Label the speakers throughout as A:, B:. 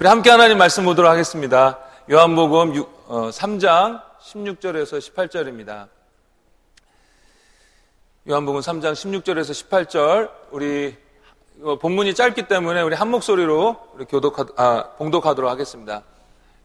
A: 우리 함께 하나님 말씀 보도록 하겠습니다. 요한복음 3장 16절에서 18절입니다. 요한복음 3장 16절에서 18절 우리 본문이 짧기 때문에 우리 한 목소리로 우리 교독 아, 봉독하도록 하겠습니다.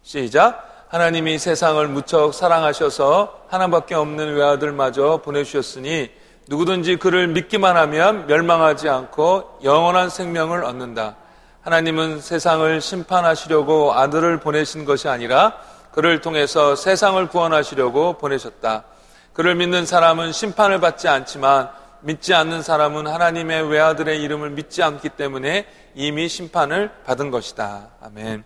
A: 시작. 하나님이 세상을 무척 사랑하셔서 하나밖에 없는 외아들마저 보내주셨으니 누구든지 그를 믿기만 하면 멸망하지 않고 영원한 생명을 얻는다. 하나님은 세상을 심판하시려고 아들을 보내신 것이 아니라 그를 통해서 세상을 구원하시려고 보내셨다. 그를 믿는 사람은 심판을 받지 않지만 믿지 않는 사람은 하나님의 외아들의 이름을 믿지 않기 때문에 이미 심판을 받은 것이다. 아멘.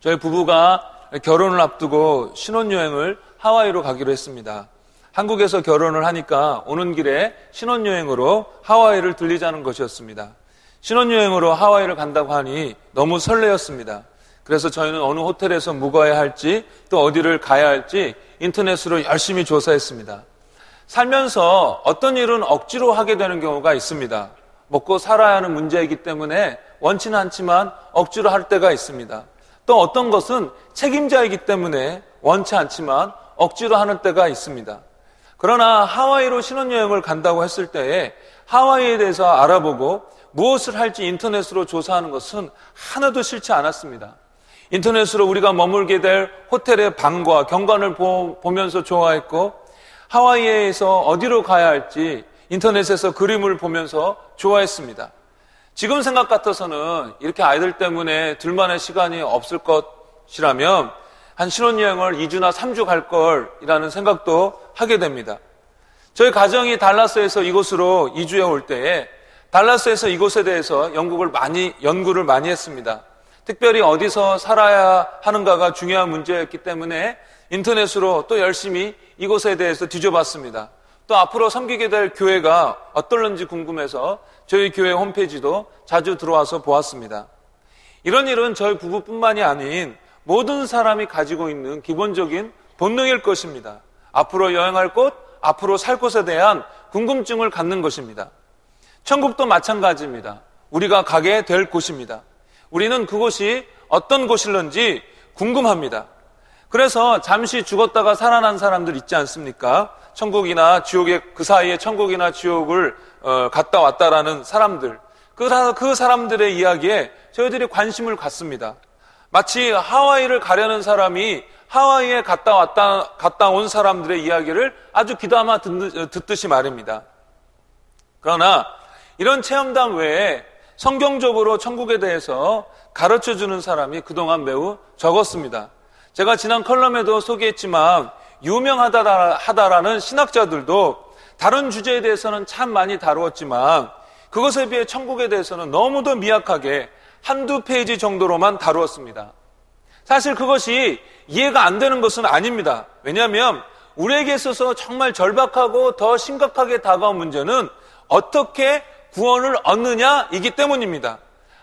A: 저희 부부가 결혼을 앞두고 신혼여행을 하와이로 가기로 했습니다. 한국에서 결혼을 하니까 오는 길에 신혼여행으로 하와이를 들리자는 것이었습니다. 신혼여행으로 하와이를 간다고 하니 너무 설레었습니다. 그래서 저희는 어느 호텔에서 묵어야 할지 또 어디를 가야 할지 인터넷으로 열심히 조사했습니다. 살면서 어떤 일은 억지로 하게 되는 경우가 있습니다. 먹고 살아야 하는 문제이기 때문에 원치는 않지만 억지로 할 때가 있습니다. 또 어떤 것은 책임자이기 때문에 원치 않지만 억지로 하는 때가 있습니다. 그러나 하와이로 신혼여행을 간다고 했을 때에 하와이에 대해서 알아보고 무엇을 할지 인터넷으로 조사하는 것은 하나도 싫지 않았습니다. 인터넷으로 우리가 머물게 될 호텔의 방과 경관을 보, 면서 좋아했고 하와이에서 어디로 가야 할지 인터넷에서 그림을 보면서 좋아했습니다. 지금 생각 같아서는 이렇게 아이들 때문에 둘만의 시간이 없을 것이라면 한 신혼여행을 2주나 3주 갈 걸이라는 생각도 하게 됩니다. 저희 가정이 달라스에서 이곳으로 2주에 올 때에 달라스에서 이곳에 대해서 연구를 많이, 연구를 많이 했습니다. 특별히 어디서 살아야 하는가가 중요한 문제였기 때문에 인터넷으로 또 열심히 이곳에 대해서 뒤져봤습니다. 또 앞으로 섬기게 될 교회가 어떨는지 궁금해서 저희 교회 홈페이지도 자주 들어와서 보았습니다. 이런 일은 저희 부부뿐만이 아닌 모든 사람이 가지고 있는 기본적인 본능일 것입니다. 앞으로 여행할 곳, 앞으로 살 곳에 대한 궁금증을 갖는 것입니다. 천국도 마찬가지입니다. 우리가 가게 될 곳입니다. 우리는 그곳이 어떤 곳일런지 궁금합니다. 그래서 잠시 죽었다가 살아난 사람들 있지 않습니까? 천국이나 지옥의 그 사이에 천국이나 지옥을 어, 갔다 왔다라는 사람들. 그, 그 사람들의 이야기에 저희들이 관심을 갖습니다. 마치 하와이를 가려는 사람이 하와이에 갔다 왔다, 갔다 온 사람들의 이야기를 아주 귀담아 듣듯이 말입니다. 그러나 이런 체험담 외에 성경적으로 천국에 대해서 가르쳐 주는 사람이 그동안 매우 적었습니다. 제가 지난 컬럼에도 소개했지만 유명하다라는 신학자들도 다른 주제에 대해서는 참 많이 다루었지만 그것에 비해 천국에 대해서는 너무도 미약하게 한두 페이지 정도로만 다루었습니다. 사실 그것이 이해가 안 되는 것은 아닙니다. 왜냐하면 우리에게 있어서 정말 절박하고 더 심각하게 다가온 문제는 어떻게 구원을 얻느냐 이기 때문입니다.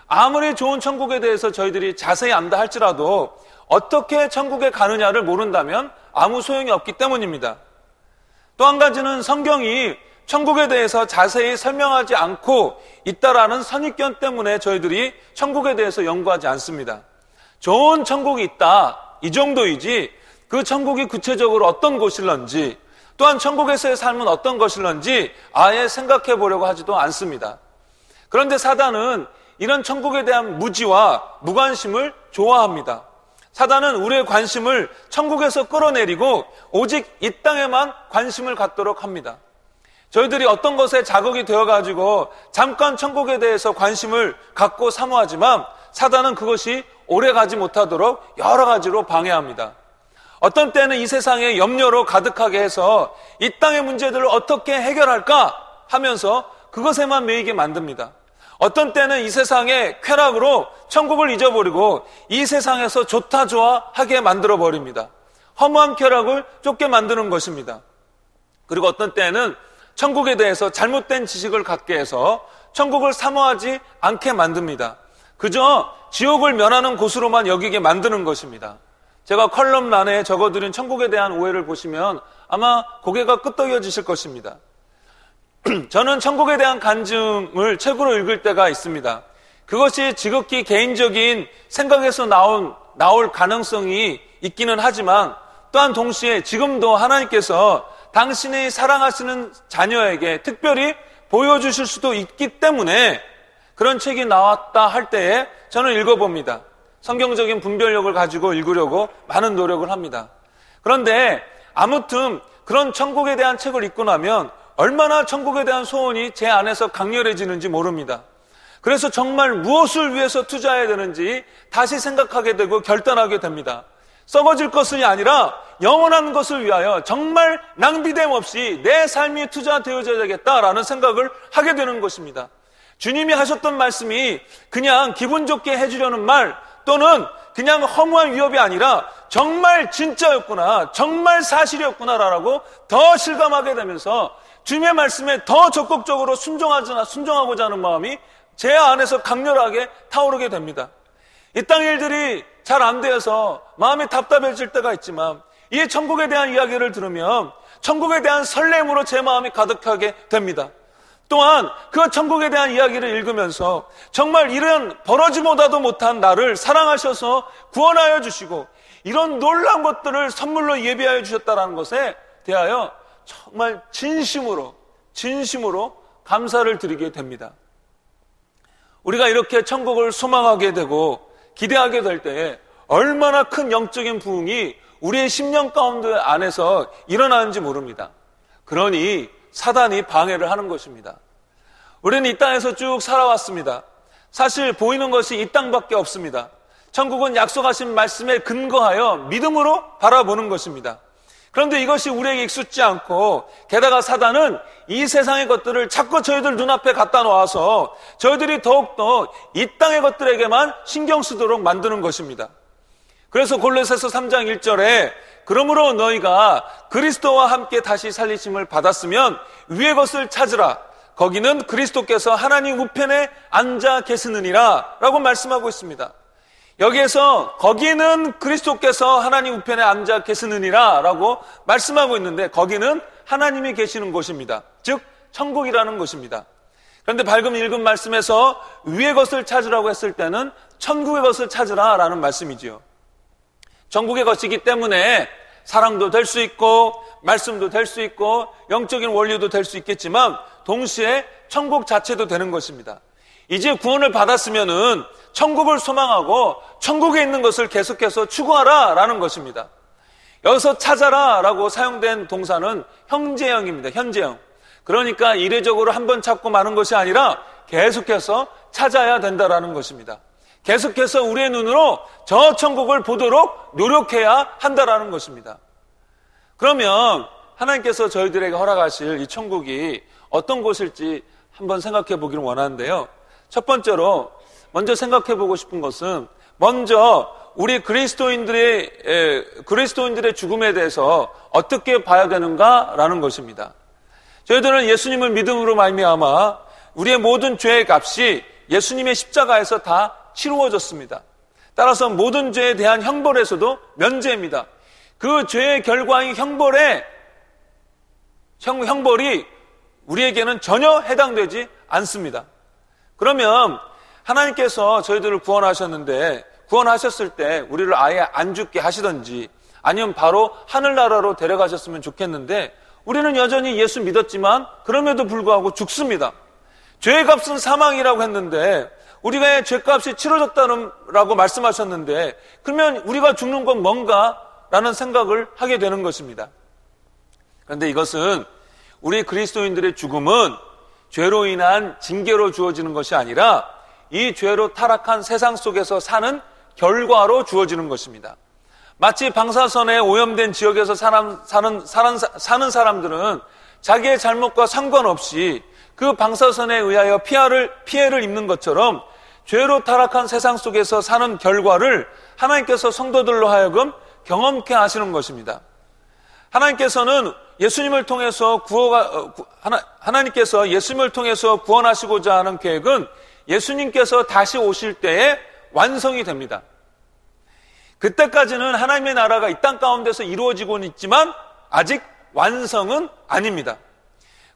A: 아무리 좋은 천국에 대해서 저희들이 자세히 안다 할지라도 어떻게 천국에 가느냐를 모른다면 아무 소용이 없기 때문입니다. 또 한 가지는 성경이 천국에 대해서 자세히 설명하지 않고 있다라는 선입견 때문에 저희들이 천국에 대해서 연구하지 않습니다. 좋은 천국이 있다. 이 정도이지 그 천국이 구체적으로 어떤 곳일런지 또한 천국에서의 삶은 어떤 것일런지 아예 생각해 보려고 하지도 않습니다. 그런데 사단은 이런 천국에 대한 무지와 무관심을 좋아합니다. 사단은 우리의 관심을 천국에서 끌어내리고 오직 이 땅에만 관심을 갖도록 합니다. 저희들이 어떤 것에 자극이 되어가지고 잠깐 천국에 대해서 관심을 갖고 사모하지만 사단은 그것이 오래 가지 못하도록 여러 가지로 방해합니다. 어떤 때는 이 세상에 염려로 가득하게 해서 이 땅의 문제들을 어떻게 해결할까 하면서 그것에만 매이게 만듭니다. 어떤 때는 이 세상의 쾌락으로 천국을 잊어버리고 이 세상에서 좋다 좋아 하게 만들어 버립니다. 허무한 쾌락을 쫓게 만드는 것입니다. 그리고 어떤 때는 천국에 대해서 잘못된 지식을 갖게 해서 천국을 사모하지 않게 만듭니다. 그저 지옥을 면하는 곳으로만 여기게 만드는 것입니다. 제가 컬럼란에 적어드린 천국에 대한 오해를 보시면 아마 고개가 끄덕여지실 것입니다. 저는 천국에 대한 간증을 책으로 읽을 때가 있습니다. 그것이 지극히 개인적인 생각에서 나온, 나올 가능성이 있기는 하지만 또한 동시에 지금도 하나님께서 당신의 사랑하시는 자녀에게 특별히 보여주실 수도 있기 때문에 그런 책이 나왔다 할 때에 저는 읽어봅니다. 성경적인 분별력을 가지고 읽으려고 많은 노력을 합니다. 그런데 아무튼 그런 천국에 대한 책을 읽고 나면 얼마나 천국에 대한 소원이 제 안에서 강렬해지는지 모릅니다. 그래서 정말 무엇을 위해서 투자해야 되는지 다시 생각하게 되고 결단하게 됩니다. 썩어질 것이 아니라 영원한 것을 위하여 정말 낭비됨 없이 내 삶이 투자되어져야 되겠다라는 생각을 하게 되는 것입니다. 주님이 하셨던 말씀이 그냥 기분 좋게 해주려는 말 또는 그냥 허무한 위협이 아니라 정말 진짜였구나, 정말 사실이었구나라고 더 실감하게 되면서 주님의 말씀에 더 적극적으로 순종하고자 하는 마음이 제 안에서 강렬하게 타오르게 됩니다. 이 땅 일들이 잘 안 되어서 마음이 답답해질 때가 있지만 이 천국에 대한 이야기를 들으면 천국에 대한 설렘으로 제 마음이 가득하게 됩니다. 또한 그 천국에 대한 이야기를 읽으면서 정말 이런 벌어지보다도 못한 나를 사랑하셔서 구원하여 주시고 이런 놀라운 것들을 선물로 예비하여 주셨다는 것에 대하여 정말 진심으로 진심으로 감사를 드리게 됩니다. 우리가 이렇게 천국을 소망하게 되고 기대하게 될 때에 얼마나 큰 영적인 부흥이 우리의 심령 가운데 안에서 일어나는지 모릅니다. 그러니 사단이 방해를 하는 것입니다. 우리는 이 땅에서 쭉 살아왔습니다. 사실 보이는 것이 이 땅밖에 없습니다. 천국은 약속하신 말씀에 근거하여 믿음으로 바라보는 것입니다. 그런데 이것이 우리에게 익숙지 않고 게다가 사단은 이 세상의 것들을 자꾸 저희들 눈앞에 갖다 놓아서 저희들이 더욱더 이 땅의 것들에게만 신경 쓰도록 만드는 것입니다. 그래서 골로새서 3장 1절에 그러므로 너희가 그리스도와 함께 다시 살리심을 받았으면 위의 것을 찾으라. 거기는 그리스도께서 하나님 우편에 앉아 계시느니라 라고 말씀하고 있습니다. 여기에서 거기는 그리스도께서 하나님 우편에 앉아 계시느니라 라고 말씀하고 있는데 거기는 하나님이 계시는 곳입니다. 즉 천국이라는 곳입니다. 그런데 밝음 읽은 말씀에서 위의 것을 찾으라고 했을 때는 천국의 것을 찾으라 라는 말씀이지요. 천국의 것이기 때문에 사랑도 될 수 있고 말씀도 될 수 있고 영적인 원리도 될 수 있겠지만 동시에 천국 자체도 되는 것입니다. 이제 구원을 받았으면은 천국을 소망하고 천국에 있는 것을 계속해서 추구하라 라는 것입니다. 여기서 찾아라 라고 사용된 동사는 형제형입니다. 현재형. 그러니까 이례적으로 한 번 찾고 마는 것이 아니라 계속해서 찾아야 된다라는 것입니다. 계속해서 우리의 눈으로 저 천국을 보도록 노력해야 한다라는 것입니다. 그러면 하나님께서 저희들에게 허락하실 이 천국이 어떤 곳일지 한번 생각해 보기를 원하는데요. 첫 번째로 먼저 생각해 보고 싶은 것은 먼저 우리 그리스도인들의 그리스도인들의 죽음에 대해서 어떻게 봐야 되는가라는 것입니다. 저희들은 예수님을 믿음으로 말미암아 우리의 모든 죄의 값이 예수님의 십자가에서 다 치루어졌습니다. 따라서 모든 죄에 대한 형벌에서도 면제입니다. 그 죄의 결과인 형벌에 형, 형벌이 우리에게는 전혀 해당되지 않습니다. 그러면 하나님께서 저희들을 구원하셨는데 구원하셨을 때 우리를 아예 안 죽게 하시던지 아니면 바로 하늘나라로 데려가셨으면 좋겠는데 우리는 여전히 예수 믿었지만 그럼에도 불구하고 죽습니다. 죄의 값은 사망이라고 했는데 우리가 죄값이 치러졌다라고 말씀하셨는데 그러면 우리가 죽는 건 뭔가라는 생각을 하게 되는 것입니다. 그런데 이것은 우리 그리스도인들의 죽음은 죄로 인한 징계로 주어지는 것이 아니라 이 죄로 타락한 세상 속에서 사는 결과로 주어지는 것입니다. 마치 방사선에 오염된 지역에서 사람, 사는, 사는, 사는 사람들은 자기의 잘못과 상관없이 그 방사선에 의하여 피해를, 피해를 입는 것처럼 죄로 타락한 세상 속에서 사는 결과를 하나님께서 성도들로 하여금 경험케 하시는 것입니다. 하나님께서는 예수님을 통해서 구호가, 어, 하나, 하나님께서 예수님을 통해서 구원하시고자 하는 계획은 예수님께서 다시 오실 때에 완성이 됩니다. 그때까지는 하나님의 나라가 이 땅 가운데서 이루어지고는 있지만 아직 완성은 아닙니다.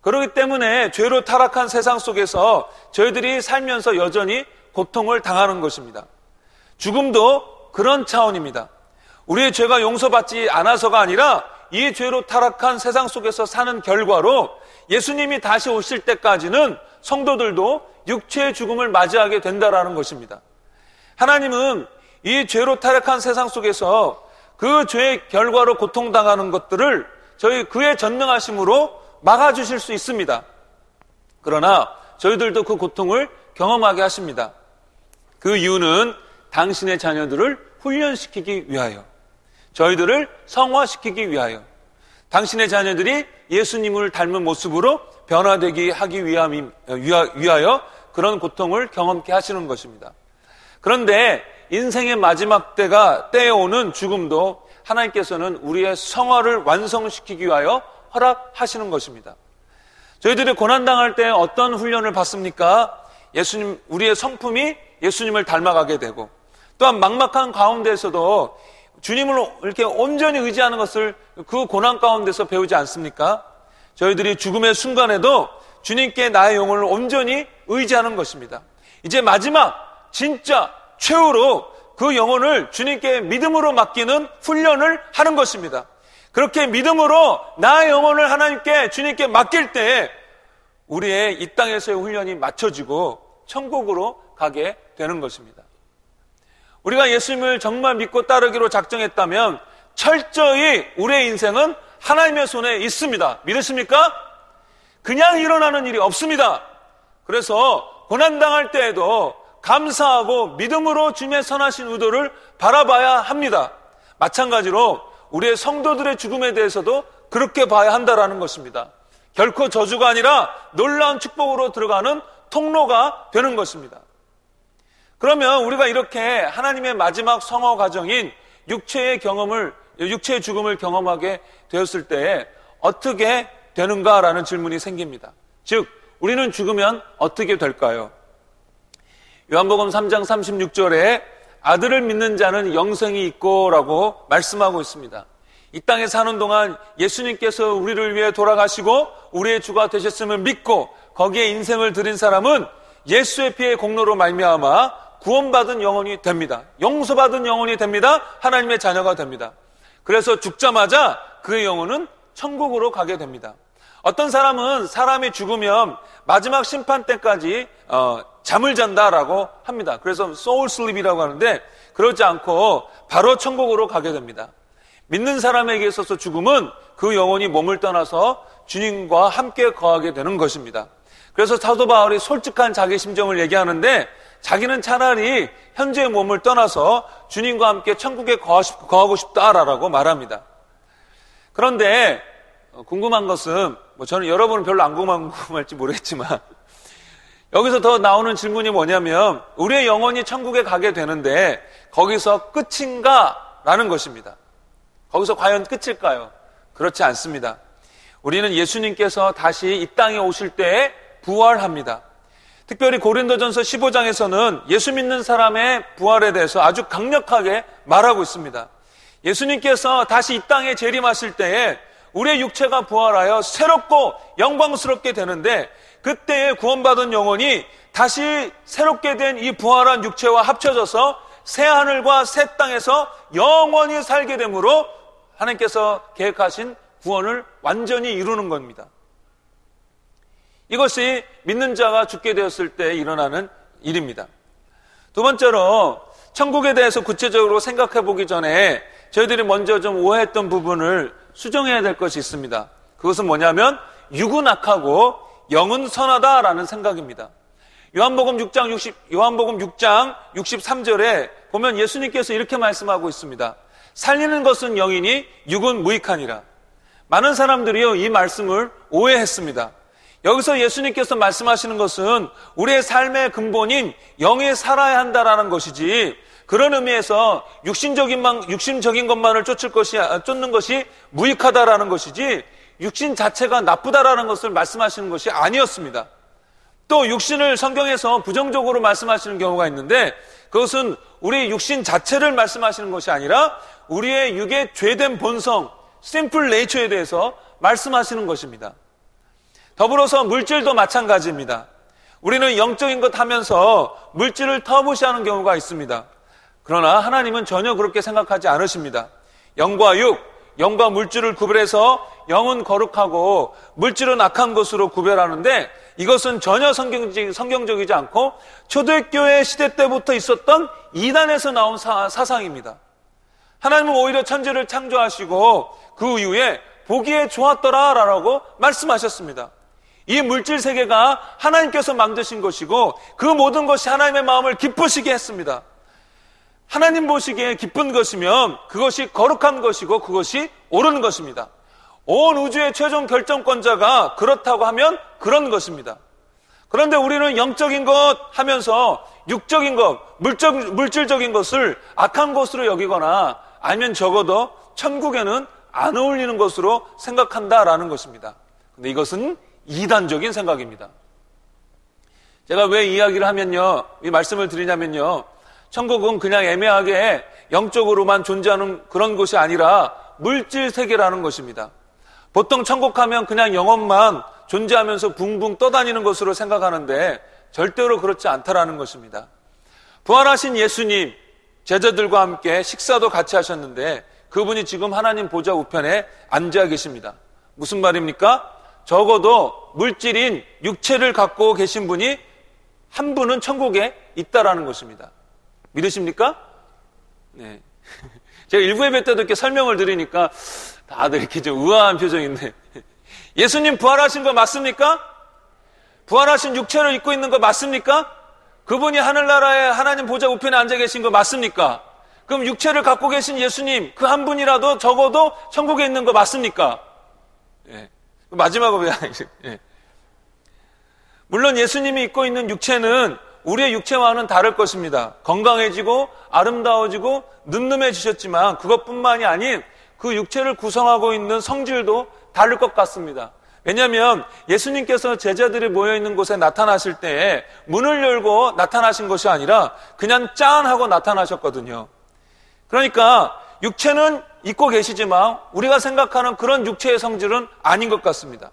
A: 그렇기 때문에 죄로 타락한 세상 속에서 저희들이 살면서 여전히 고통을 당하는 것입니다. 죽음도 그런 차원입니다. 우리의 죄가 용서받지 않아서가 아니라 이 죄로 타락한 세상 속에서 사는 결과로 예수님이 다시 오실 때까지는 성도들도 육체의 죽음을 맞이하게 된다라는 것입니다. 하나님은 이 죄로 타락한 세상 속에서 그 죄의 결과로 고통당하는 것들을 저희 그의 전능하심으로 막아주실 수 있습니다. 그러나 저희들도 그 고통을 경험하게 하십니다. 그 이유는 당신의 자녀들을 훈련시키기 위하여, 저희들을 성화시키기 위하여, 당신의 자녀들이 예수님을 닮은 모습으로 변화되기 하기 위하여 그런 고통을 경험케 하시는 것입니다. 그런데 인생의 마지막 때가 때에 오는 죽음도 하나님께서는 우리의 성화를 완성시키기 위하여 허락하시는 것입니다. 저희들이 고난당할 때 어떤 훈련을 받습니까? 예수님, 우리의 성품이 예수님을 닮아가게 되고 또한 막막한 가운데서도 주님을 이렇게 온전히 의지하는 것을 그 고난 가운데서 배우지 않습니까? 저희들이 죽음의 순간에도 주님께 나의 영혼을 온전히 의지하는 것입니다. 이제 마지막 진짜 최후로 그 영혼을 주님께 믿음으로 맡기는 훈련을 하는 것입니다. 그렇게 믿음으로 나의 영혼을 하나님께 주님께 맡길 때 우리의 이 땅에서의 훈련이 맞춰지고 천국으로 가게 되는 것입니다. 우리가 예수님을 정말 믿고 따르기로 작정했다면 철저히 우리의 인생은 하나님의 손에 있습니다. 믿으십니까? 그냥 일어나는 일이 없습니다. 그래서 고난당할 때에도 감사하고 믿음으로 주님의 선하신 의도를 바라봐야 합니다. 마찬가지로 우리의 성도들의 죽음에 대해서도 그렇게 봐야 한다라는 것입니다. 결코 저주가 아니라 놀라운 축복으로 들어가는 통로가 되는 것입니다. 그러면 우리가 이렇게 하나님의 마지막 성화 과정인 육체의 경험을 육체의 죽음을 경험하게 되었을 때 어떻게 되는가라는 질문이 생깁니다. 즉 우리는 죽으면 어떻게 될까요? 요한복음 3장 36절에 아들을 믿는 자는 영생이 있고 라고 말씀하고 있습니다. 이 땅에 사는 동안 예수님께서 우리를 위해 돌아가시고 우리의 주가 되셨음을 믿고 거기에 인생을 드린 사람은 예수의 피의 공로로 말미암아 구원받은 영혼이 됩니다. 용서받은 영혼이 됩니다. 하나님의 자녀가 됩니다. 그래서 죽자마자 그의 영혼은 천국으로 가게 됩니다. 어떤 사람은 사람이 죽으면 마지막 심판 때까지 어, 잠을 잔다라고 합니다. 그래서 소울 슬립이라고 하는데 그렇지 않고 바로 천국으로 가게 됩니다. 믿는 사람에게 있어서 죽음은 그 영혼이 몸을 떠나서 주님과 함께 거하게 되는 것입니다. 그래서 사도 바울이 솔직한 자기 심정을 얘기하는데 자기는 차라리 현재의 몸을 떠나서 주님과 함께 천국에 거하고 싶다라고 말합니다. 그런데 어, 궁금한 것은 뭐 저는 여러분은 별로 안 궁금할지 모르겠지만 여기서 더 나오는 질문이 뭐냐면 우리의 영혼이 천국에 가게 되는데 거기서 끝인가? 라는 것입니다. 거기서 과연 끝일까요? 그렇지 않습니다. 우리는 예수님께서 다시 이 땅에 오실 때 부활합니다. 특별히 고린도전서 15장에서는 예수 믿는 사람의 부활에 대해서 아주 강력하게 말하고 있습니다. 예수님께서 다시 이 땅에 재림하실 때에 우리의 육체가 부활하여 새롭고 영광스럽게 되는데 그때에 구원받은 영혼이 다시 새롭게 된 이 부활한 육체와 합쳐져서 새 하늘과 새 땅에서 영원히 살게 되므로 하나님께서 계획하신 구원을 완전히 이루는 겁니다. 이것이 믿는 자가 죽게 되었을 때 일어나는 일입니다. 두 번째로 천국에 대해서 구체적으로 생각해 보기 전에 저희들이 먼저 좀 오해했던 부분을 수정해야 될 것이 있습니다. 그것은 뭐냐면 육은 악하고 영은 선하다라는 생각입니다. 요한복음 6장 60 요한복음 6장 63절에 보면 예수님께서 이렇게 말씀하고 있습니다. 살리는 것은 영이니 육은 무익하니라. 많은 사람들이요 이 말씀을 오해했습니다. 여기서 예수님께서 말씀하시는 것은 우리의 삶의 근본인 영에 살아야 한다라는 것이지 그런 의미에서 육신적인 만 육신적인 것만을 쫓을 것이 쫓는 것이 무익하다라는 것이지 육신 자체가 나쁘다라는 것을 말씀하시는 것이 아니었습니다. 또 육신을 성경에서 부정적으로 말씀하시는 경우가 있는데 그것은 우리 육신 자체를 말씀하시는 것이 아니라 우리의 육의 죄된 본성, 심플 네이처에 대해서 말씀하시는 것입니다. 더불어서 물질도 마찬가지입니다. 우리는 영적인 것 하면서 물질을 터부시하는 경우가 있습니다. 그러나 하나님은 전혀 그렇게 생각하지 않으십니다. 영과 육, 영과 물질을 구별해서 영은 거룩하고 물질은 악한 것으로 구별하는데 이것은 전혀 성경적, 성경적이지 않고 초대교회 시대 때부터 있었던 이단에서 나온 사, 사상입니다. 하나님은 오히려 천지를 창조하시고 그 이후에 보기에 좋았더라라고 말씀하셨습니다. 이 물질 세계가 하나님께서 만드신 것이고 그 모든 것이 하나님의 마음을 기쁘시게 했습니다. 하나님 보시기에 기쁜 것이면 그것이 거룩한 것이고 그것이 옳은 것입니다. 온 우주의 최종 결정권자가 그렇다고 하면 그런 것입니다. 그런데 우리는 영적인 것 하면서 육적인 것, 물적, 물질적인 것을 악한 것으로 여기거나 아니면 적어도 천국에는 안 어울리는 것으로 생각한다라는 것입니다. 근데 이것은 이단적인 생각입니다. 제가 왜 이야기를 하면요, 이 말씀을 드리냐면요, 천국은 그냥 애매하게 영적으로만 존재하는 그런 곳이 아니라 물질 세계라는 것입니다. 보통 천국 하면 그냥 영혼만 존재하면서 붕붕 떠다니는 것으로 생각하는데 절대로 그렇지 않다라는 것입니다. 부활하신 예수님, 제자들과 함께 식사도 같이 하셨는데 그분이 지금 하나님 보좌 우편에 앉아 계십니다. 무슨 말입니까? 적어도 물질인 육체를 갖고 계신 분이 한 분은 천국에 있다라는 것입니다. 믿으십니까? 네. 제가 일부 예배 때도 이렇게 설명을 드리니까 다들 이렇게 좀 우아한 표정인데 예수님 부활하신 거 맞습니까? 부활하신 육체를 입고 있는 거 맞습니까? 그분이 하늘나라에 하나님 보좌 우편에 앉아 계신 거 맞습니까? 그럼 육체를 갖고 계신 예수님 그 한 분이라도 적어도 천국에 있는 거 맞습니까? 예. 마지막으로 예. 물론 예수님이 입고 있는 육체는 우리의 육체와는 다를 것입니다. 건강해지고 아름다워지고 늠름해지셨지만 그것뿐만이 아닌 그 육체를 구성하고 있는 성질도 다를 것 같습니다. 왜냐하면 예수님께서 제자들이 모여 있는 곳에 나타나실 때에 문을 열고 나타나신 것이 아니라 그냥 짠 하고 나타나셨거든요. 그러니까 육체는 입고 계시지만 우리가 생각하는 그런 육체의 성질은 아닌 것 같습니다.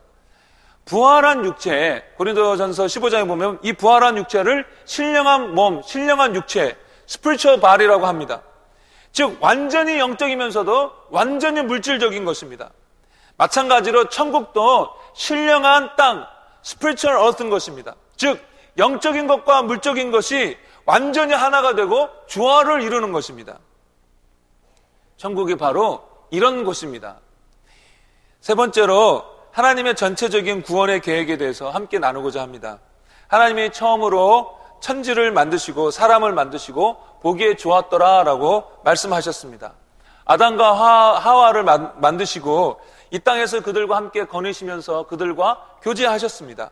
A: 부활한 육체, 고린도전서 15장에 보면 이 부활한 육체를 신령한 몸, 신령한 육체, 스피리처 발이라고 합니다. 즉 완전히 영적이면서도 완전히 물질적인 것입니다. 마찬가지로 천국도 신령한 땅, 스피리처 어스인 것입니다. 즉 영적인 것과 물적인 것이 완전히 하나가 되고 조화를 이루는 것입니다. 천국이 바로 이런 곳입니다. 세 번째로 하나님의 전체적인 구원의 계획에 대해서 함께 나누고자 합니다. 하나님이 처음으로 천지를 만드시고 사람을 만드시고 보기에 좋았더라라고 말씀하셨습니다. 아담과 하, 와를 만드시고 이 땅에서 그들과 함께 거니시면서 그들과 교제하셨습니다.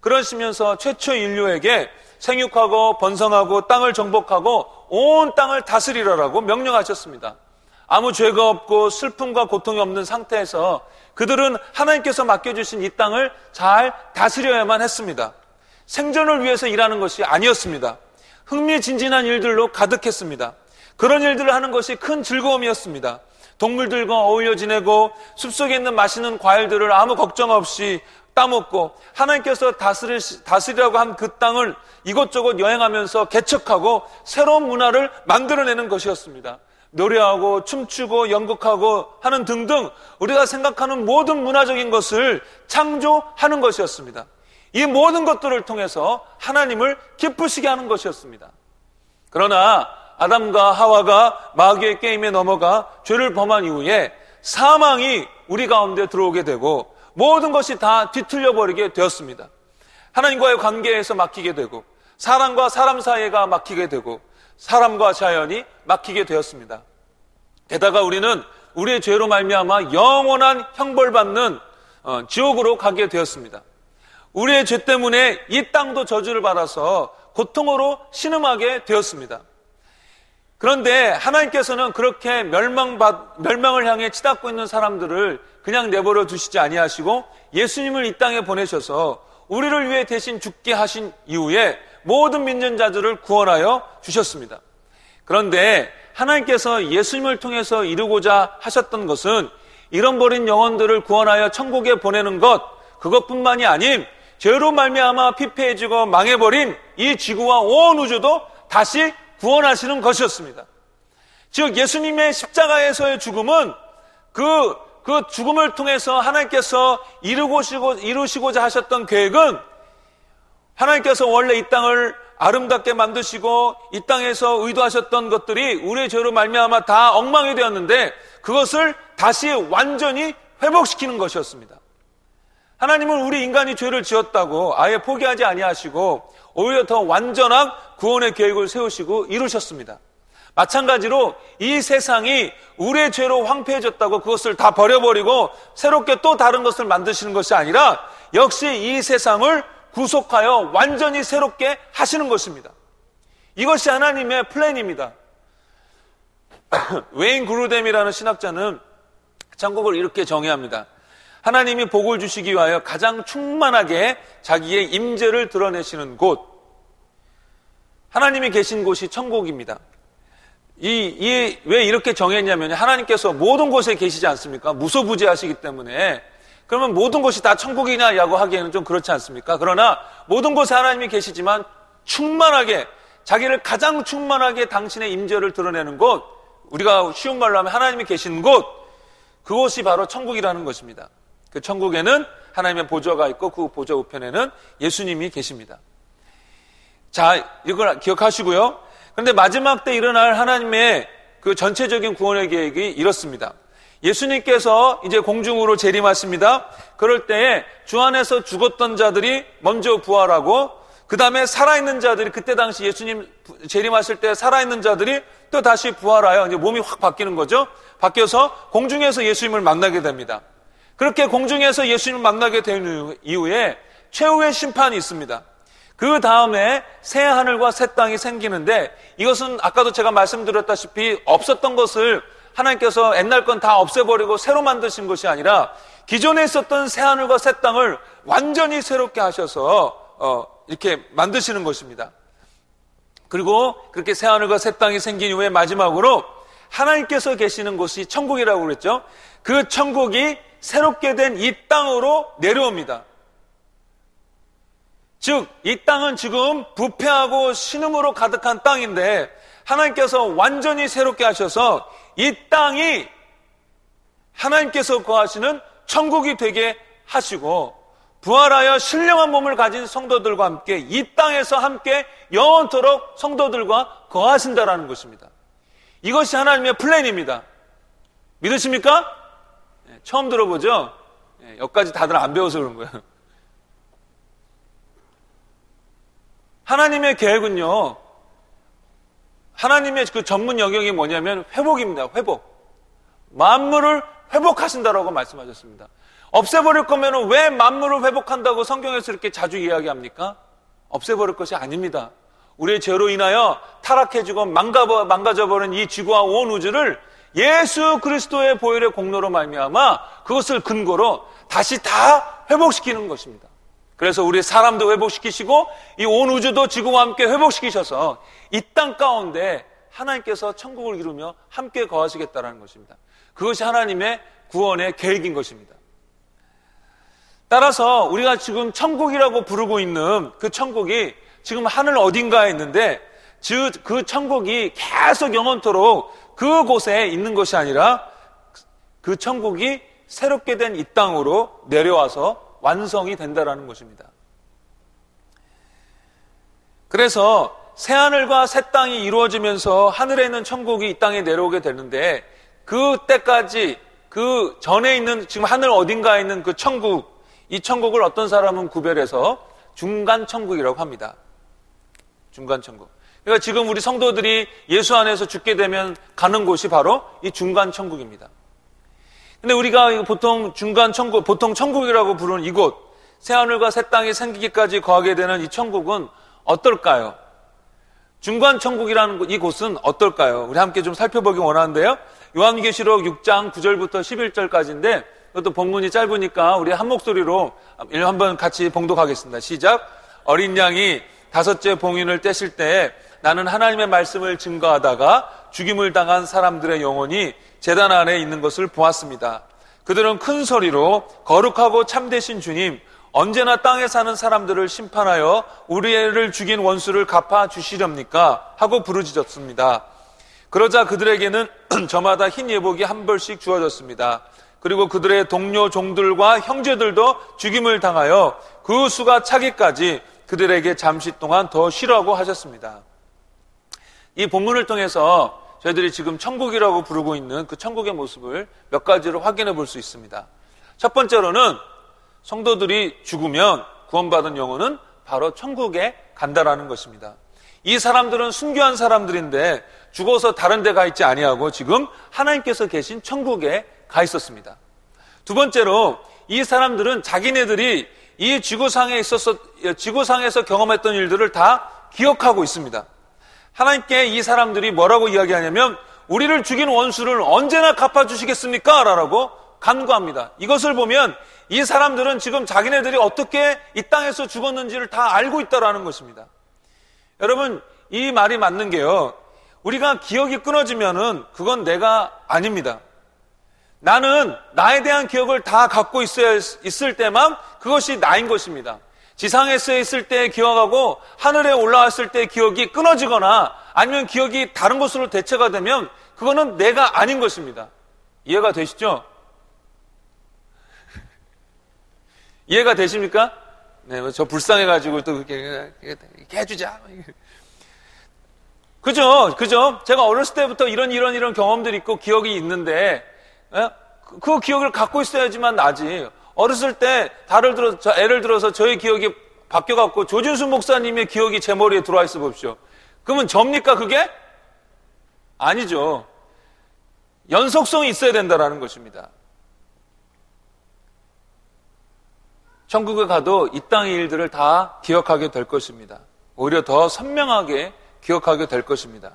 A: 그러시면서 최초 인류에게 생육하고 번성하고 땅을 정복하고 온 땅을 다스리라라고 명령하셨습니다. 아무 죄가 없고 슬픔과 고통이 없는 상태에서 그들은 하나님께서 맡겨주신 이 땅을 잘 다스려야만 했습니다. 생존을 위해서 일하는 것이 아니었습니다. 흥미진진한 일들로 가득했습니다. 그런 일들을 하는 것이 큰 즐거움이었습니다. 동물들과 어울려 지내고 숲속에 있는 맛있는 과일들을 아무 걱정 없이 따먹고 하나님께서 다스리, 다스리라고 한 그 땅을 이곳저곳 여행하면서 개척하고 새로운 문화를 만들어내는 것이었습니다. 노래하고 춤추고 연극하고 하는 등등 우리가 생각하는 모든 문화적인 것을 창조하는 것이었습니다. 이 모든 것들을 통해서 하나님을 기쁘시게 하는 것이었습니다. 그러나 아담과 하와가 마귀의 게임에 넘어가 죄를 범한 이후에 사망이 우리 가운데 들어오게 되고 모든 것이 다 뒤틀려 버리게 되었습니다. 하나님과의 관계에서 막히게 되고 사람과 사람 사이가 막히게 되고 사람과 자연이 막히게 되었습니다. 게다가 우리는 우리의 죄로 말미암아 영원한 형벌받는 어, 지옥으로 가게 되었습니다. 우리의 죄 때문에 이 땅도 저주를 받아서 고통으로 신음하게 되었습니다. 그런데 하나님께서는 그렇게 멸망받, 멸망을 향해 치닫고 있는 사람들을 그냥 내버려 두시지 아니하시고 예수님을 이 땅에 보내셔서 우리를 위해 대신 죽게 하신 이후에 모든 믿는 자들을 구원하여 주셨습니다. 그런데 하나님께서 예수님을 통해서 이루고자 하셨던 것은 잃어버린 영혼들을 구원하여 천국에 보내는 것, 그것뿐만이 아닌 죄로 말미암아 피폐해지고 망해버린 이 지구와 온 우주도 다시 구원하시는 것이었습니다. 즉 예수님의 십자가에서의 죽음은 그, 그 죽음을 통해서 하나님께서 이루시고, 이루시고자 하셨던 계획은 하나님께서 원래 이 땅을 아름답게 만드시고 이 땅에서 의도하셨던 것들이 우리의 죄로 말미암아 다 엉망이 되었는데 그것을 다시 완전히 회복시키는 것이었습니다. 하나님은 우리 인간이 죄를 지었다고 아예 포기하지 아니하시고 오히려 더 완전한 구원의 계획을 세우시고 이루셨습니다. 마찬가지로 이 세상이 우리의 죄로 황폐해졌다고 그것을 다 버려버리고 새롭게 또 다른 것을 만드시는 것이 아니라 역시 이 세상을 구속하여 완전히 새롭게 하시는 것입니다. 이것이 하나님의 플랜입니다. 웨인 그루뎀이라는 신학자는 천국을 이렇게 정의합니다. 하나님이 복을 주시기 위하여 가장 충만하게 자기의 임재를 드러내시는 곳, 하나님이 계신 곳이 천국입니다. 이, 이, 왜 이렇게 정했냐면 하나님께서 모든 곳에 계시지 않습니까? 무소부지하시기 때문에 그러면 모든 것이 다 천국이냐라고 하기에는 좀 그렇지 않습니까? 그러나 모든 곳에 하나님이 계시지만 충만하게 자기를 가장 충만하게 당신의 임재를 드러내는 곳 우리가 쉬운 말로 하면 하나님이 계시는 곳 그곳이 바로 천국이라는 것입니다. 그 천국에는 하나님의 보좌가 있고 그 보좌 우편에는 예수님이 계십니다. 자, 이걸 기억하시고요. 그런데 마지막 때 일어날 하나님의 그 전체적인 구원의 계획이 이렇습니다. 예수님께서 이제 공중으로 재림하십니다. 그럴 때에 주 안에서 죽었던 자들이 먼저 부활하고 그 다음에 살아있는 자들이 그때 당시 예수님 재림하실 때 살아있는 자들이 또 다시 부활하여 이제 몸이 확 바뀌는 거죠. 바뀌어서 공중에서 예수님을 만나게 됩니다. 그렇게 공중에서 예수님을 만나게 된 이후에 최후의 심판이 있습니다. 그 다음에 새 하늘과 새 땅이 생기는데 이것은 아까도 제가 말씀드렸다시피 없었던 것을 하나님께서 옛날 건 다 없애버리고 새로 만드신 것이 아니라 기존에 있었던 새 하늘과 새 땅을 완전히 새롭게 하셔서 어, 이렇게 만드시는 것입니다. 그리고 그렇게 새 하늘과 새 땅이 생긴 이후에 마지막으로 하나님께서 계시는 곳이 천국이라고 그랬죠. 그 천국이 새롭게 된 이 땅으로 내려옵니다. 즉, 이 땅은 지금 부패하고 신음으로 가득한 땅인데 하나님께서 완전히 새롭게 하셔서 이 땅이 하나님께서 거하시는 천국이 되게 하시고 부활하여 신령한 몸을 가진 성도들과 함께 이 땅에서 함께 영원토록 성도들과 거하신다라는 것입니다. 이것이 하나님의 플랜입니다. 믿으십니까? 네, 처음 들어보죠? 네, 여기까지 다들 안 배워서 그런 거예요. 하나님의 계획은요, 하나님의 그 전문 영역이 뭐냐면 회복입니다. 회복. 만물을 회복하신다라고 말씀하셨습니다. 없애버릴 거면 왜 만물을 회복한다고 성경에서 이렇게 자주 이야기합니까? 없애버릴 것이 아닙니다. 우리의 죄로 인하여 타락해지고 망가져버린 이 지구와 온 우주를 예수 그리스도의 보혈의 공로로 말미암아 그것을 근거로 다시 다 회복시키는 것입니다. 그래서 우리 사람도 회복시키시고 이 온 우주도 지구와 함께 회복시키셔서 이 땅 가운데 하나님께서 천국을 이루며 함께 거하시겠다라는 것입니다. 그것이 하나님의 구원의 계획인 것입니다. 따라서 우리가 지금 천국이라고 부르고 있는 그 천국이 지금 하늘 어딘가에 있는데 그 천국이 계속 영원토록 그곳에 있는 것이 아니라 그 천국이 새롭게 된 이 땅으로 내려와서 완성이 된다라는 것입니다. 그래서 새 하늘과 새 땅이 이루어지면서 하늘에 있는 천국이 이 땅에 내려오게 되는데 그때까지 그 전에 있는 지금 하늘 어딘가에 있는 그 천국 이 천국을 어떤 사람은 구별해서 중간 천국이라고 합니다. 중간 천국. 그러니까 지금 우리 성도들이 예수 안에서 죽게 되면 가는 곳이 바로 이 중간 천국입니다. 근데 우리가 보통 중간 천국, 보통 천국이라고 부르는 이곳, 새하늘과 새 땅이 생기기까지 거하게 되는 이 천국은 어떨까요? 중간 천국이라는 이 곳은 어떨까요? 우리 함께 좀 살펴보기 원하는데요. 요한계시록 6장 9절부터 11절까지인데 이것도 본문이 짧으니까 우리 한 목소리로 한번 같이 봉독하겠습니다. 시작. 어린 양이 다섯째 봉인을 떼실 때 나는 하나님의 말씀을 증거하다가 죽임을 당한 사람들의 영혼이 재단 안에 있는 것을 보았습니다. 그들은 큰 소리로 거룩하고 참되신 주님, 언제나 땅에 사는 사람들을 심판하여 우리를 죽인 원수를 갚아 주시렵니까? 하고 부르짖었습니다. 그러자 그들에게는 저마다 흰 예복이 한 벌씩 주어졌습니다. 그리고 그들의 동료 종들과 형제들도 죽임을 당하여 그 수가 차기까지 그들에게 잠시 동안 더 쉬라고 하셨습니다. 이 본문을 통해서 저희들이 지금 천국이라고 부르고 있는 그 천국의 모습을 몇 가지로 확인해 볼 수 있습니다. 첫 번째로는 성도들이 죽으면 구원받은 영혼은 바로 천국에 간다라는 것입니다. 이 사람들은 순교한 사람들인데 죽어서 다른 데 가 있지 아니하고 지금 하나님께서 계신 천국에 가 있었습니다. 두 번째로 이 사람들은 자기네들이 이 지구상에 있어서 지구상에서 경험했던 일들을 다 기억하고 있습니다. 하나님께 이 사람들이 뭐라고 이야기하냐면 우리를 죽인 원수를 언제나 갚아주시겠습니까? 라고 간구합니다. 이것을 보면 이 사람들은 지금 자기네들이 어떻게 이 땅에서 죽었는지를 다 알고 있다라는 것입니다. 여러분, 이 말이 맞는 게요. 우리가 기억이 끊어지면은 그건 내가 아닙니다. 나는 나에 대한 기억을 다 갖고 있어야 있을 때만 그것이 나인 것입니다. 지상에서 있을 때 기억하고 하늘에 올라왔을 때 기억이 끊어지거나 아니면 기억이 다른 것으로 대체가 되면 그거는 내가 아닌 것입니다. 이해가 되시죠? 이해가 되십니까? 네, 뭐저 불쌍해가지고 또 그렇게, 해주자. 그죠? 그죠? 제가 어렸을 때부터 이런 이런 이런 경험들이 있고 기억이 있는데, 예? 그, 그 기억을 갖고 있어야지만 나지. 어렸을 때, 다를 들어, 애를 들어서 저의 기억이 바뀌어갖고 조준수 목사님의 기억이 제 머리에 들어와 있어 봅시오. 그러면 접니까, 그게? 아니죠. 연속성이 있어야 된다라는 것입니다. 천국에 가도 이 땅의 일들을 다 기억하게 될 것입니다. 오히려 더 선명하게 기억하게 될 것입니다.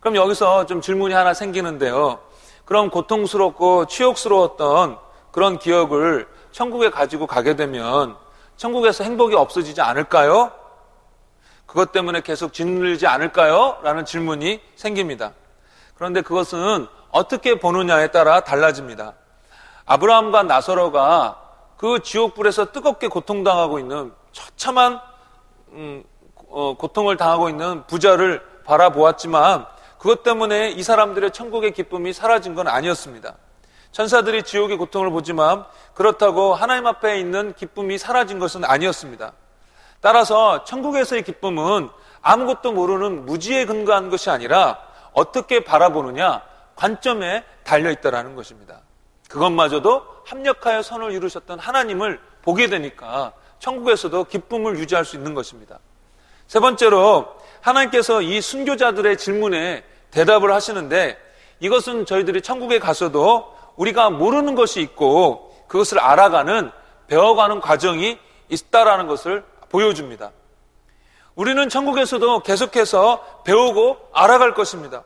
A: 그럼 여기서 좀 질문이 하나 생기는데요. 그럼 고통스럽고 치욕스러웠던 그런 기억을 천국에 가지고 가게 되면 천국에서 행복이 없어지지 않을까요? 그것 때문에 계속 짓눌리지 않을까요? 라는 질문이 생깁니다. 그런데 그것은 어떻게 보느냐에 따라 달라집니다. 아브라함과 나서로가 그 지옥불에서 뜨겁게 고통당하고 있는 처참한 음, 어, 고통을 당하고 있는 부자를 바라보았지만 그것 때문에 이 사람들의 천국의 기쁨이 사라진 건 아니었습니다. 천사들이 지옥의 고통을 보지만 그렇다고 하나님 앞에 있는 기쁨이 사라진 것은 아니었습니다. 따라서 천국에서의 기쁨은 아무것도 모르는 무지에 근거한 것이 아니라 어떻게 바라보느냐 관점에 달려 있다라는 것입니다. 그것마저도 합력하여 선을 이루셨던 하나님을 보게 되니까 천국에서도 기쁨을 유지할 수 있는 것입니다. 세 번째로 하나님께서 이 순교자들의 질문에 대답을 하시는데 이것은 저희들이 천국에 가서도 우리가 모르는 것이 있고 그것을 알아가는 배워가는 과정이 있다라는 것을 보여줍니다. 우리는 천국에서도 계속해서 배우고 알아갈 것입니다.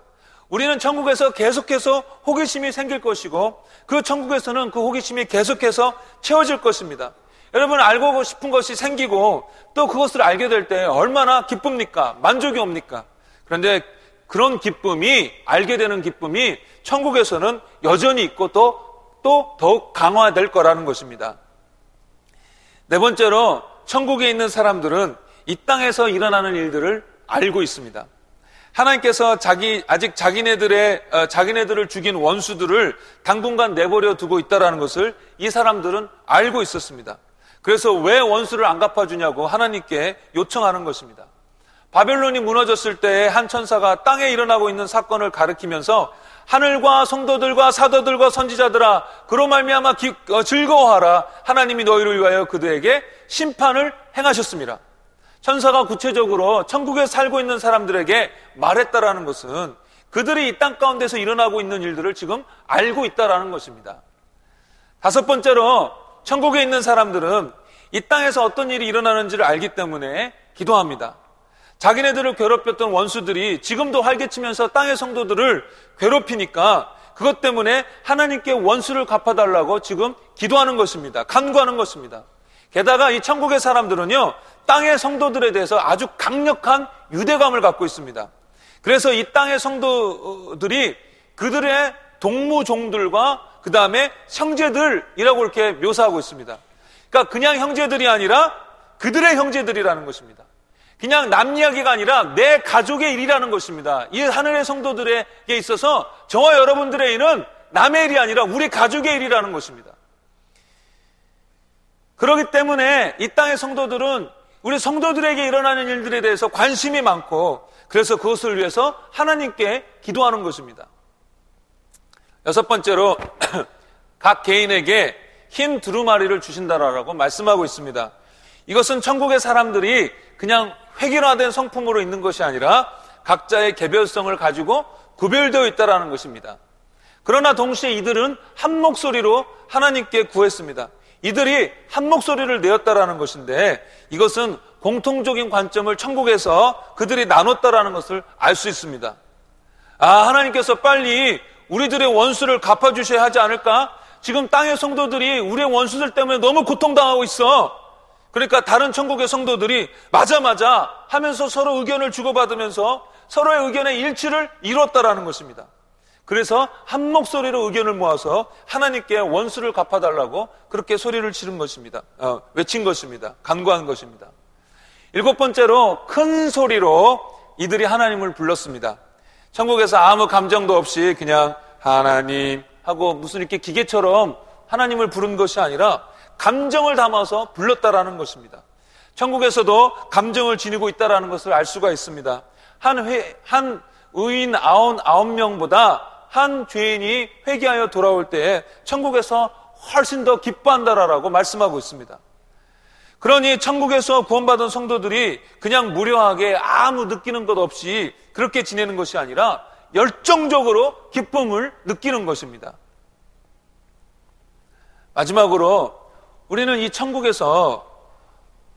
A: 우리는 천국에서 계속해서 호기심이 생길 것이고 그 천국에서는 그 호기심이 계속해서 채워질 것입니다. 여러분 알고 싶은 것이 생기고 또 그것을 알게 될 때 얼마나 기쁩니까? 만족이 옵니까? 그런데 그런 기쁨이 알게 되는 기쁨이 천국에서는 여전히 있고 또, 또 더욱 강화될 거라는 것입니다. 네 번째로 천국에 있는 사람들은 이 땅에서 일어나는 일들을 알고 있습니다. 하나님께서 자기 아직 자기네들의 어, 자기네들을 죽인 원수들을 당분간 내버려 두고 있다라는 것을 이 사람들은 알고 있었습니다. 그래서 왜 원수를 안 갚아주냐고 하나님께 요청하는 것입니다. 바벨론이 무너졌을 때한 천사가 땅에 일어나고 있는 사건을 가르키면서 하늘과 성도들과 사도들과 선지자들아 그로 말미암아 어, 즐거워하라 하나님이 너희를 위하여 그들에게 심판을 행하셨습니다. 천사가 구체적으로 천국에 살고 있는 사람들에게 말했다라는 것은 그들이 이 땅 가운데서 일어나고 있는 일들을 지금 알고 있다라는 것입니다. 다섯 번째로 천국에 있는 사람들은 이 땅에서 어떤 일이 일어나는지를 알기 때문에 기도합니다. 자기네들을 괴롭혔던 원수들이 지금도 활개치면서 땅의 성도들을 괴롭히니까 그것 때문에 하나님께 원수를 갚아달라고 지금 기도하는 것입니다. 간구하는 것입니다. 게다가 이 천국의 사람들은요, 땅의 성도들에 대해서 아주 강력한 유대감을 갖고 있습니다. 그래서 이 땅의 성도들이 그들의 동무종들과 그 다음에 형제들이라고 이렇게 묘사하고 있습니다. 그러니까 그냥 형제들이 아니라 그들의 형제들이라는 것입니다. 그냥 남 이야기가 아니라 내 가족의 일이라는 것입니다. 이 하늘의 성도들에게 있어서 저와 여러분들의 일은 남의 일이 아니라 우리 가족의 일이라는 것입니다. 그렇기 때문에 이 땅의 성도들은 우리 성도들에게 일어나는 일들에 대해서 관심이 많고 그래서 그것을 위해서 하나님께 기도하는 것입니다. 여섯 번째로 각 개인에게 흰 두루마리를 주신다라고 말씀하고 있습니다. 이것은 천국의 사람들이 그냥 획일화된 성품으로 있는 것이 아니라 각자의 개별성을 가지고 구별되어 있다라는 것입니다. 그러나 동시에 이들은 한 목소리로 하나님께 구했습니다. 이들이 한 목소리를 내었다라는 것인데 이것은 공통적인 관점을 천국에서 그들이 나눴다라는 것을 알 수 있습니다. 아, 하나님께서 빨리 우리들의 원수를 갚아주셔야 하지 않을까? 지금 땅의 성도들이 우리의 원수들 때문에 너무 고통당하고 있어. 그러니까 다른 천국의 성도들이 맞아 맞아 하면서 서로 의견을 주고받으면서 서로의 의견의 일치를 이뤘다라는 것입니다. 그래서 한 목소리로 의견을 모아서 하나님께 원수를 갚아달라고 그렇게 소리를 치른 것입니다. 어, 외친 것입니다. 간구한 것입니다. 일곱 번째로 큰 소리로 이들이 하나님을 불렀습니다. 천국에서 아무 감정도 없이 그냥 하나님 하고 무슨 이렇게 기계처럼 하나님을 부른 것이 아니라 감정을 담아서 불렀다라는 것입니다. 천국에서도 감정을 지니고 있다라는 것을 알 수가 있습니다. 한 회, 한 의인 아홉, 아홉 명보다 한 죄인이 회개하여 돌아올 때에 천국에서 훨씬 더 기뻐한다라고 말씀하고 있습니다. 그러니 천국에서 구원받은 성도들이 그냥 무료하게 아무 느끼는 것 없이 그렇게 지내는 것이 아니라 열정적으로 기쁨을 느끼는 것입니다. 마지막으로 우리는 이 천국에서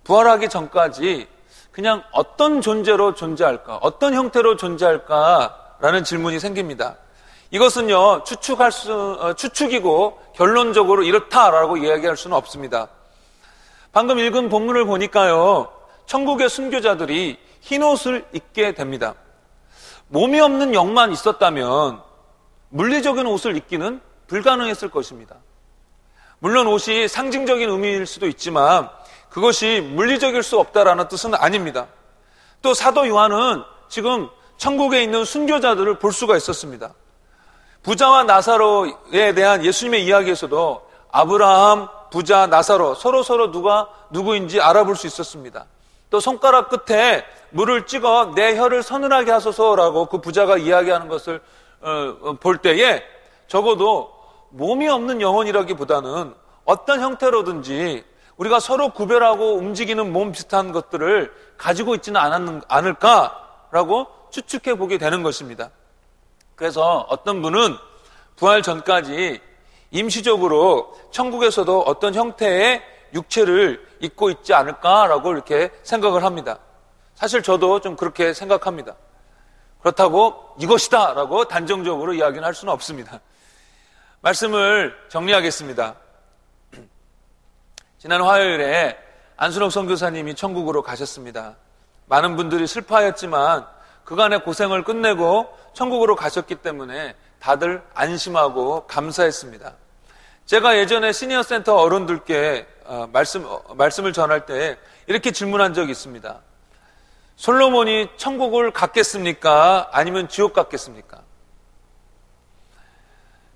A: 부활하기 전까지 그냥 어떤 존재로 존재할까, 어떤 형태로 존재할까 라는 질문이 생깁니다. 이것은요, 추측할 수, 어, 추측이고 결론적으로 이렇다라고 이야기할 수는 없습니다. 방금 읽은 본문을 보니까요, 천국의 순교자들이 흰 옷을 입게 됩니다. 몸이 없는 영만 있었다면 물리적인 옷을 입기는 불가능했을 것입니다. 물론 옷이 상징적인 의미일 수도 있지만 그것이 물리적일 수 없다라는 뜻은 아닙니다. 또 사도 요한은 지금 천국에 있는 순교자들을 볼 수가 있었습니다. 부자와 나사로에 대한 예수님의 이야기에서도 아브라함, 부자, 나사로 서로 서로 누가 누구인지 알아볼 수 있었습니다. 또 손가락 끝에 물을 찍어 내 혀를 서늘하게 하소서라고 그 부자가 이야기하는 것을 어, 어, 볼 때에 적어도 몸이 없는 영혼이라기보다는 어떤 형태로든지 우리가 서로 구별하고 움직이는 몸 비슷한 것들을 가지고 있지는 않을까라고 추측해 보게 되는 것입니다. 그래서 어떤 분은 부활 전까지 임시적으로 천국에서도 어떤 형태의 육체를 입고 있지 않을까라고 이렇게 생각을 합니다. 사실 저도 좀 그렇게 생각합니다. 그렇다고 이것이다라고 단정적으로 이야기는 할 수는 없습니다. 말씀을 정리하겠습니다. 지난 화요일에 안순옥 선교사님이 천국으로 가셨습니다. 많은 분들이 슬퍼하였지만 그간의 고생을 끝내고 천국으로 가셨기 때문에 다들 안심하고 감사했습니다. 제가 예전에 시니어 센터 어른들께 어, 말씀, 어, 말씀을 전할 때 이렇게 질문한 적이 있습니다. 솔로몬이 천국을 갔겠습니까? 아니면 지옥 갔겠습니까?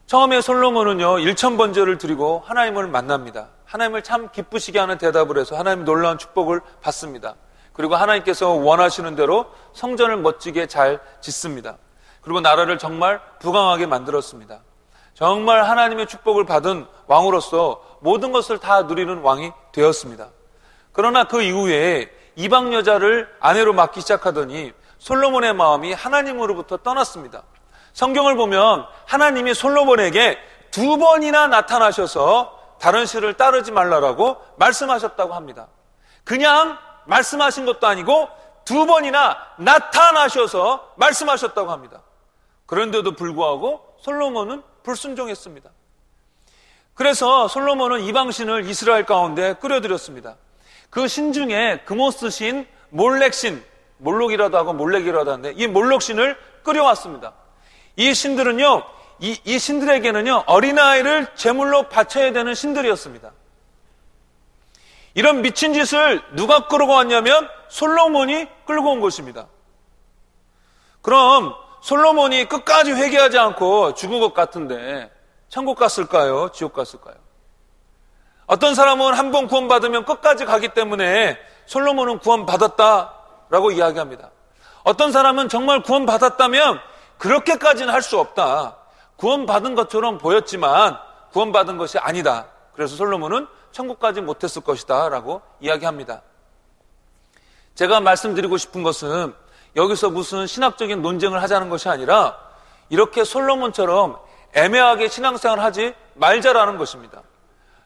A: 처음에 솔로몬은요, 1천번제를 드리고 하나님을 만납니다. 하나님을 참 기쁘시게 하는 대답을 해서 하나님 놀라운 축복을 받습니다. 그리고 하나님께서 원하시는 대로 성전을 멋지게 잘 짓습니다. 그리고 나라를 정말 부강하게 만들었습니다. 정말 하나님의 축복을 받은 왕으로서 모든 것을 다 누리는 왕이 되었습니다. 그러나 그 이후에 이방 여자를 아내로 맡기 시작하더니 솔로몬의 마음이 하나님으로부터 떠났습니다. 성경을 보면 하나님이 솔로몬에게 두 번이나 나타나셔서 다른 시를 따르지 말라라고 말씀하셨다고 합니다. 그냥 말씀하신 것도 아니고 두 번이나 나타나셔서 말씀하셨다고 합니다. 그런데도 불구하고 솔로몬은 불순종했습니다. 그래서 솔로몬은 이방신을 이스라엘 가운데 끌어들였습니다. 그 신 중에 금오스 신, 몰렉신, 몰록이라도 하고 몰렉이라도 하는데 이 몰록신을 끌어왔습니다. 이 신들은요, 이, 이 신들에게는요, 어린아이를 제물로 바쳐야 되는 신들이었습니다. 이런 미친 짓을 누가 끌고 왔냐면 솔로몬이 끌고 온 것입니다. 그럼 솔로몬이 끝까지 회개하지 않고 죽은 것 같은데 천국 갔을까요? 지옥 갔을까요? 어떤 사람은 한 번 구원받으면 끝까지 가기 때문에 솔로몬은 구원받았다라고 이야기합니다. 어떤 사람은 정말 구원받았다면 그렇게까지는 할 수 없다. 구원받은 것처럼 보였지만 구원받은 것이 아니다. 그래서 솔로몬은 천국까지 못했을 것이다. 라고 이야기합니다. 제가 말씀드리고 싶은 것은 여기서 무슨 신학적인 논쟁을 하자는 것이 아니라 이렇게 솔로몬처럼 애매하게 신앙생활 하지 말자라는 것입니다.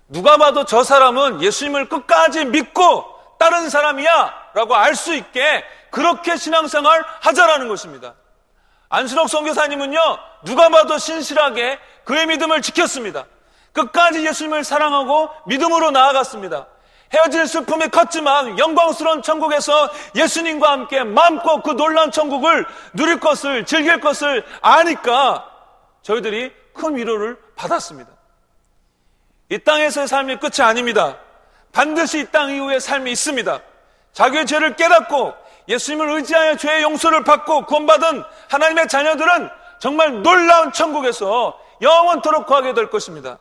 A: 누가 봐도 저 사람은 예수님을 끝까지 믿고 다른 사람이야 라고 알 수 있게 그렇게 신앙생활 하자라는 것입니다. 안순옥 선교사님은요, 누가 봐도 신실하게 그의 믿음을 지켰습니다. 끝까지 예수님을 사랑하고 믿음으로 나아갔습니다. 헤어질 슬픔이 컸지만 영광스러운 천국에서 예수님과 함께 마음껏 그 놀라운 천국을 누릴 것을 즐길 것을 아니까 저희들이 큰 위로를 받았습니다. 이 땅에서의 삶이 끝이 아닙니다. 반드시 이 땅 이후의 삶이 있습니다. 자기의 죄를 깨닫고 예수님을 의지하여 죄의 용서를 받고 구원받은 하나님의 자녀들은 정말 놀라운 천국에서 영원토록 거하게 될 것입니다.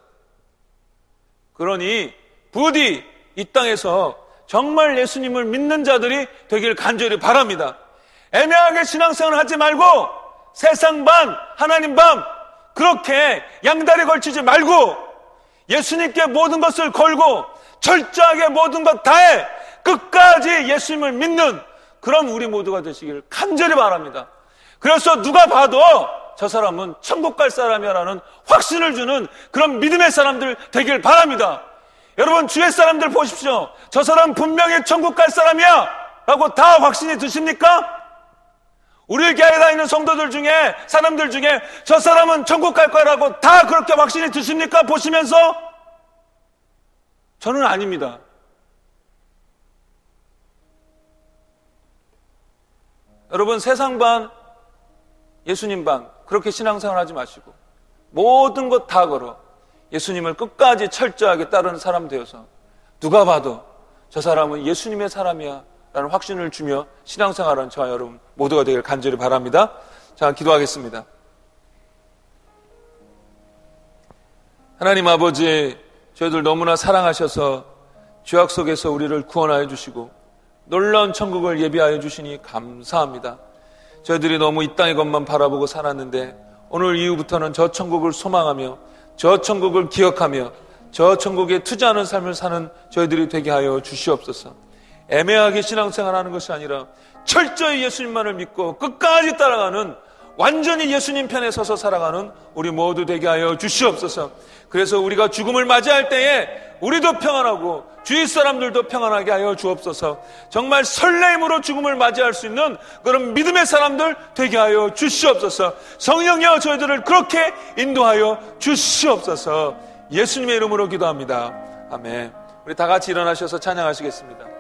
A: 그러니 부디 이 땅에서 정말 예수님을 믿는 자들이 되길 간절히 바랍니다. 애매하게 신앙생활 하지 말고 세상 반, 하나님 반, 그렇게 양다리 걸치지 말고 예수님께 모든 것을 걸고 철저하게 모든 것 다해 끝까지 예수님을 믿는 그런 우리 모두가 되시길 간절히 바랍니다. 그래서 누가 봐도 저 사람은 천국 갈 사람이라는 확신을 주는 그런 믿음의 사람들 되길 바랍니다. 여러분 주의 사람들 보십시오. 저 사람 분명히 천국 갈 사람이야 라고 다 확신이 드십니까? 우리 교회에 다니는 성도들 중에 사람들 중에 저 사람은 천국 갈 거라고 다 그렇게 확신이 드십니까? 보시면서 저는 아닙니다. 여러분 세상 반 예수님 반 그렇게 신앙생활 하지 마시고 모든 것 다 걸어 예수님을 끝까지 철저하게 따르는 사람 되어서 누가 봐도 저 사람은 예수님의 사람이야 라는 확신을 주며 신앙생활하는 저와 여러분 모두가 되길 간절히 바랍니다. 자, 기도하겠습니다. 하나님 아버지, 저희들 너무나 사랑하셔서 죄악 속에서 우리를 구원하여 주시고 놀라운 천국을 예비하여 주시니 감사합니다. 저희들이 너무 이 땅의 것만 바라보고 살았는데 오늘 이후부터는 저 천국을 소망하며 저 천국을 기억하며 저 천국에 투자하는 삶을 사는 저희들이 되게 하여 주시옵소서. 애매하게 신앙생활하는 것이 아니라 철저히 예수님만을 믿고 끝까지 따라가는 완전히 예수님 편에 서서 살아가는 우리 모두 되게 하여 주시옵소서. 그래서 우리가 죽음을 맞이할 때에 우리도 평안하고 주위 사람들도 평안하게 하여 주옵소서. 정말 설레임으로 죽음을 맞이할 수 있는 그런 믿음의 사람들 되게 하여 주시옵소서. 성령여 저희들을 그렇게 인도하여 주시옵소서. 예수님의 이름으로 기도합니다. 아멘. 우리 다 같이 일어나셔서 찬양하시겠습니다.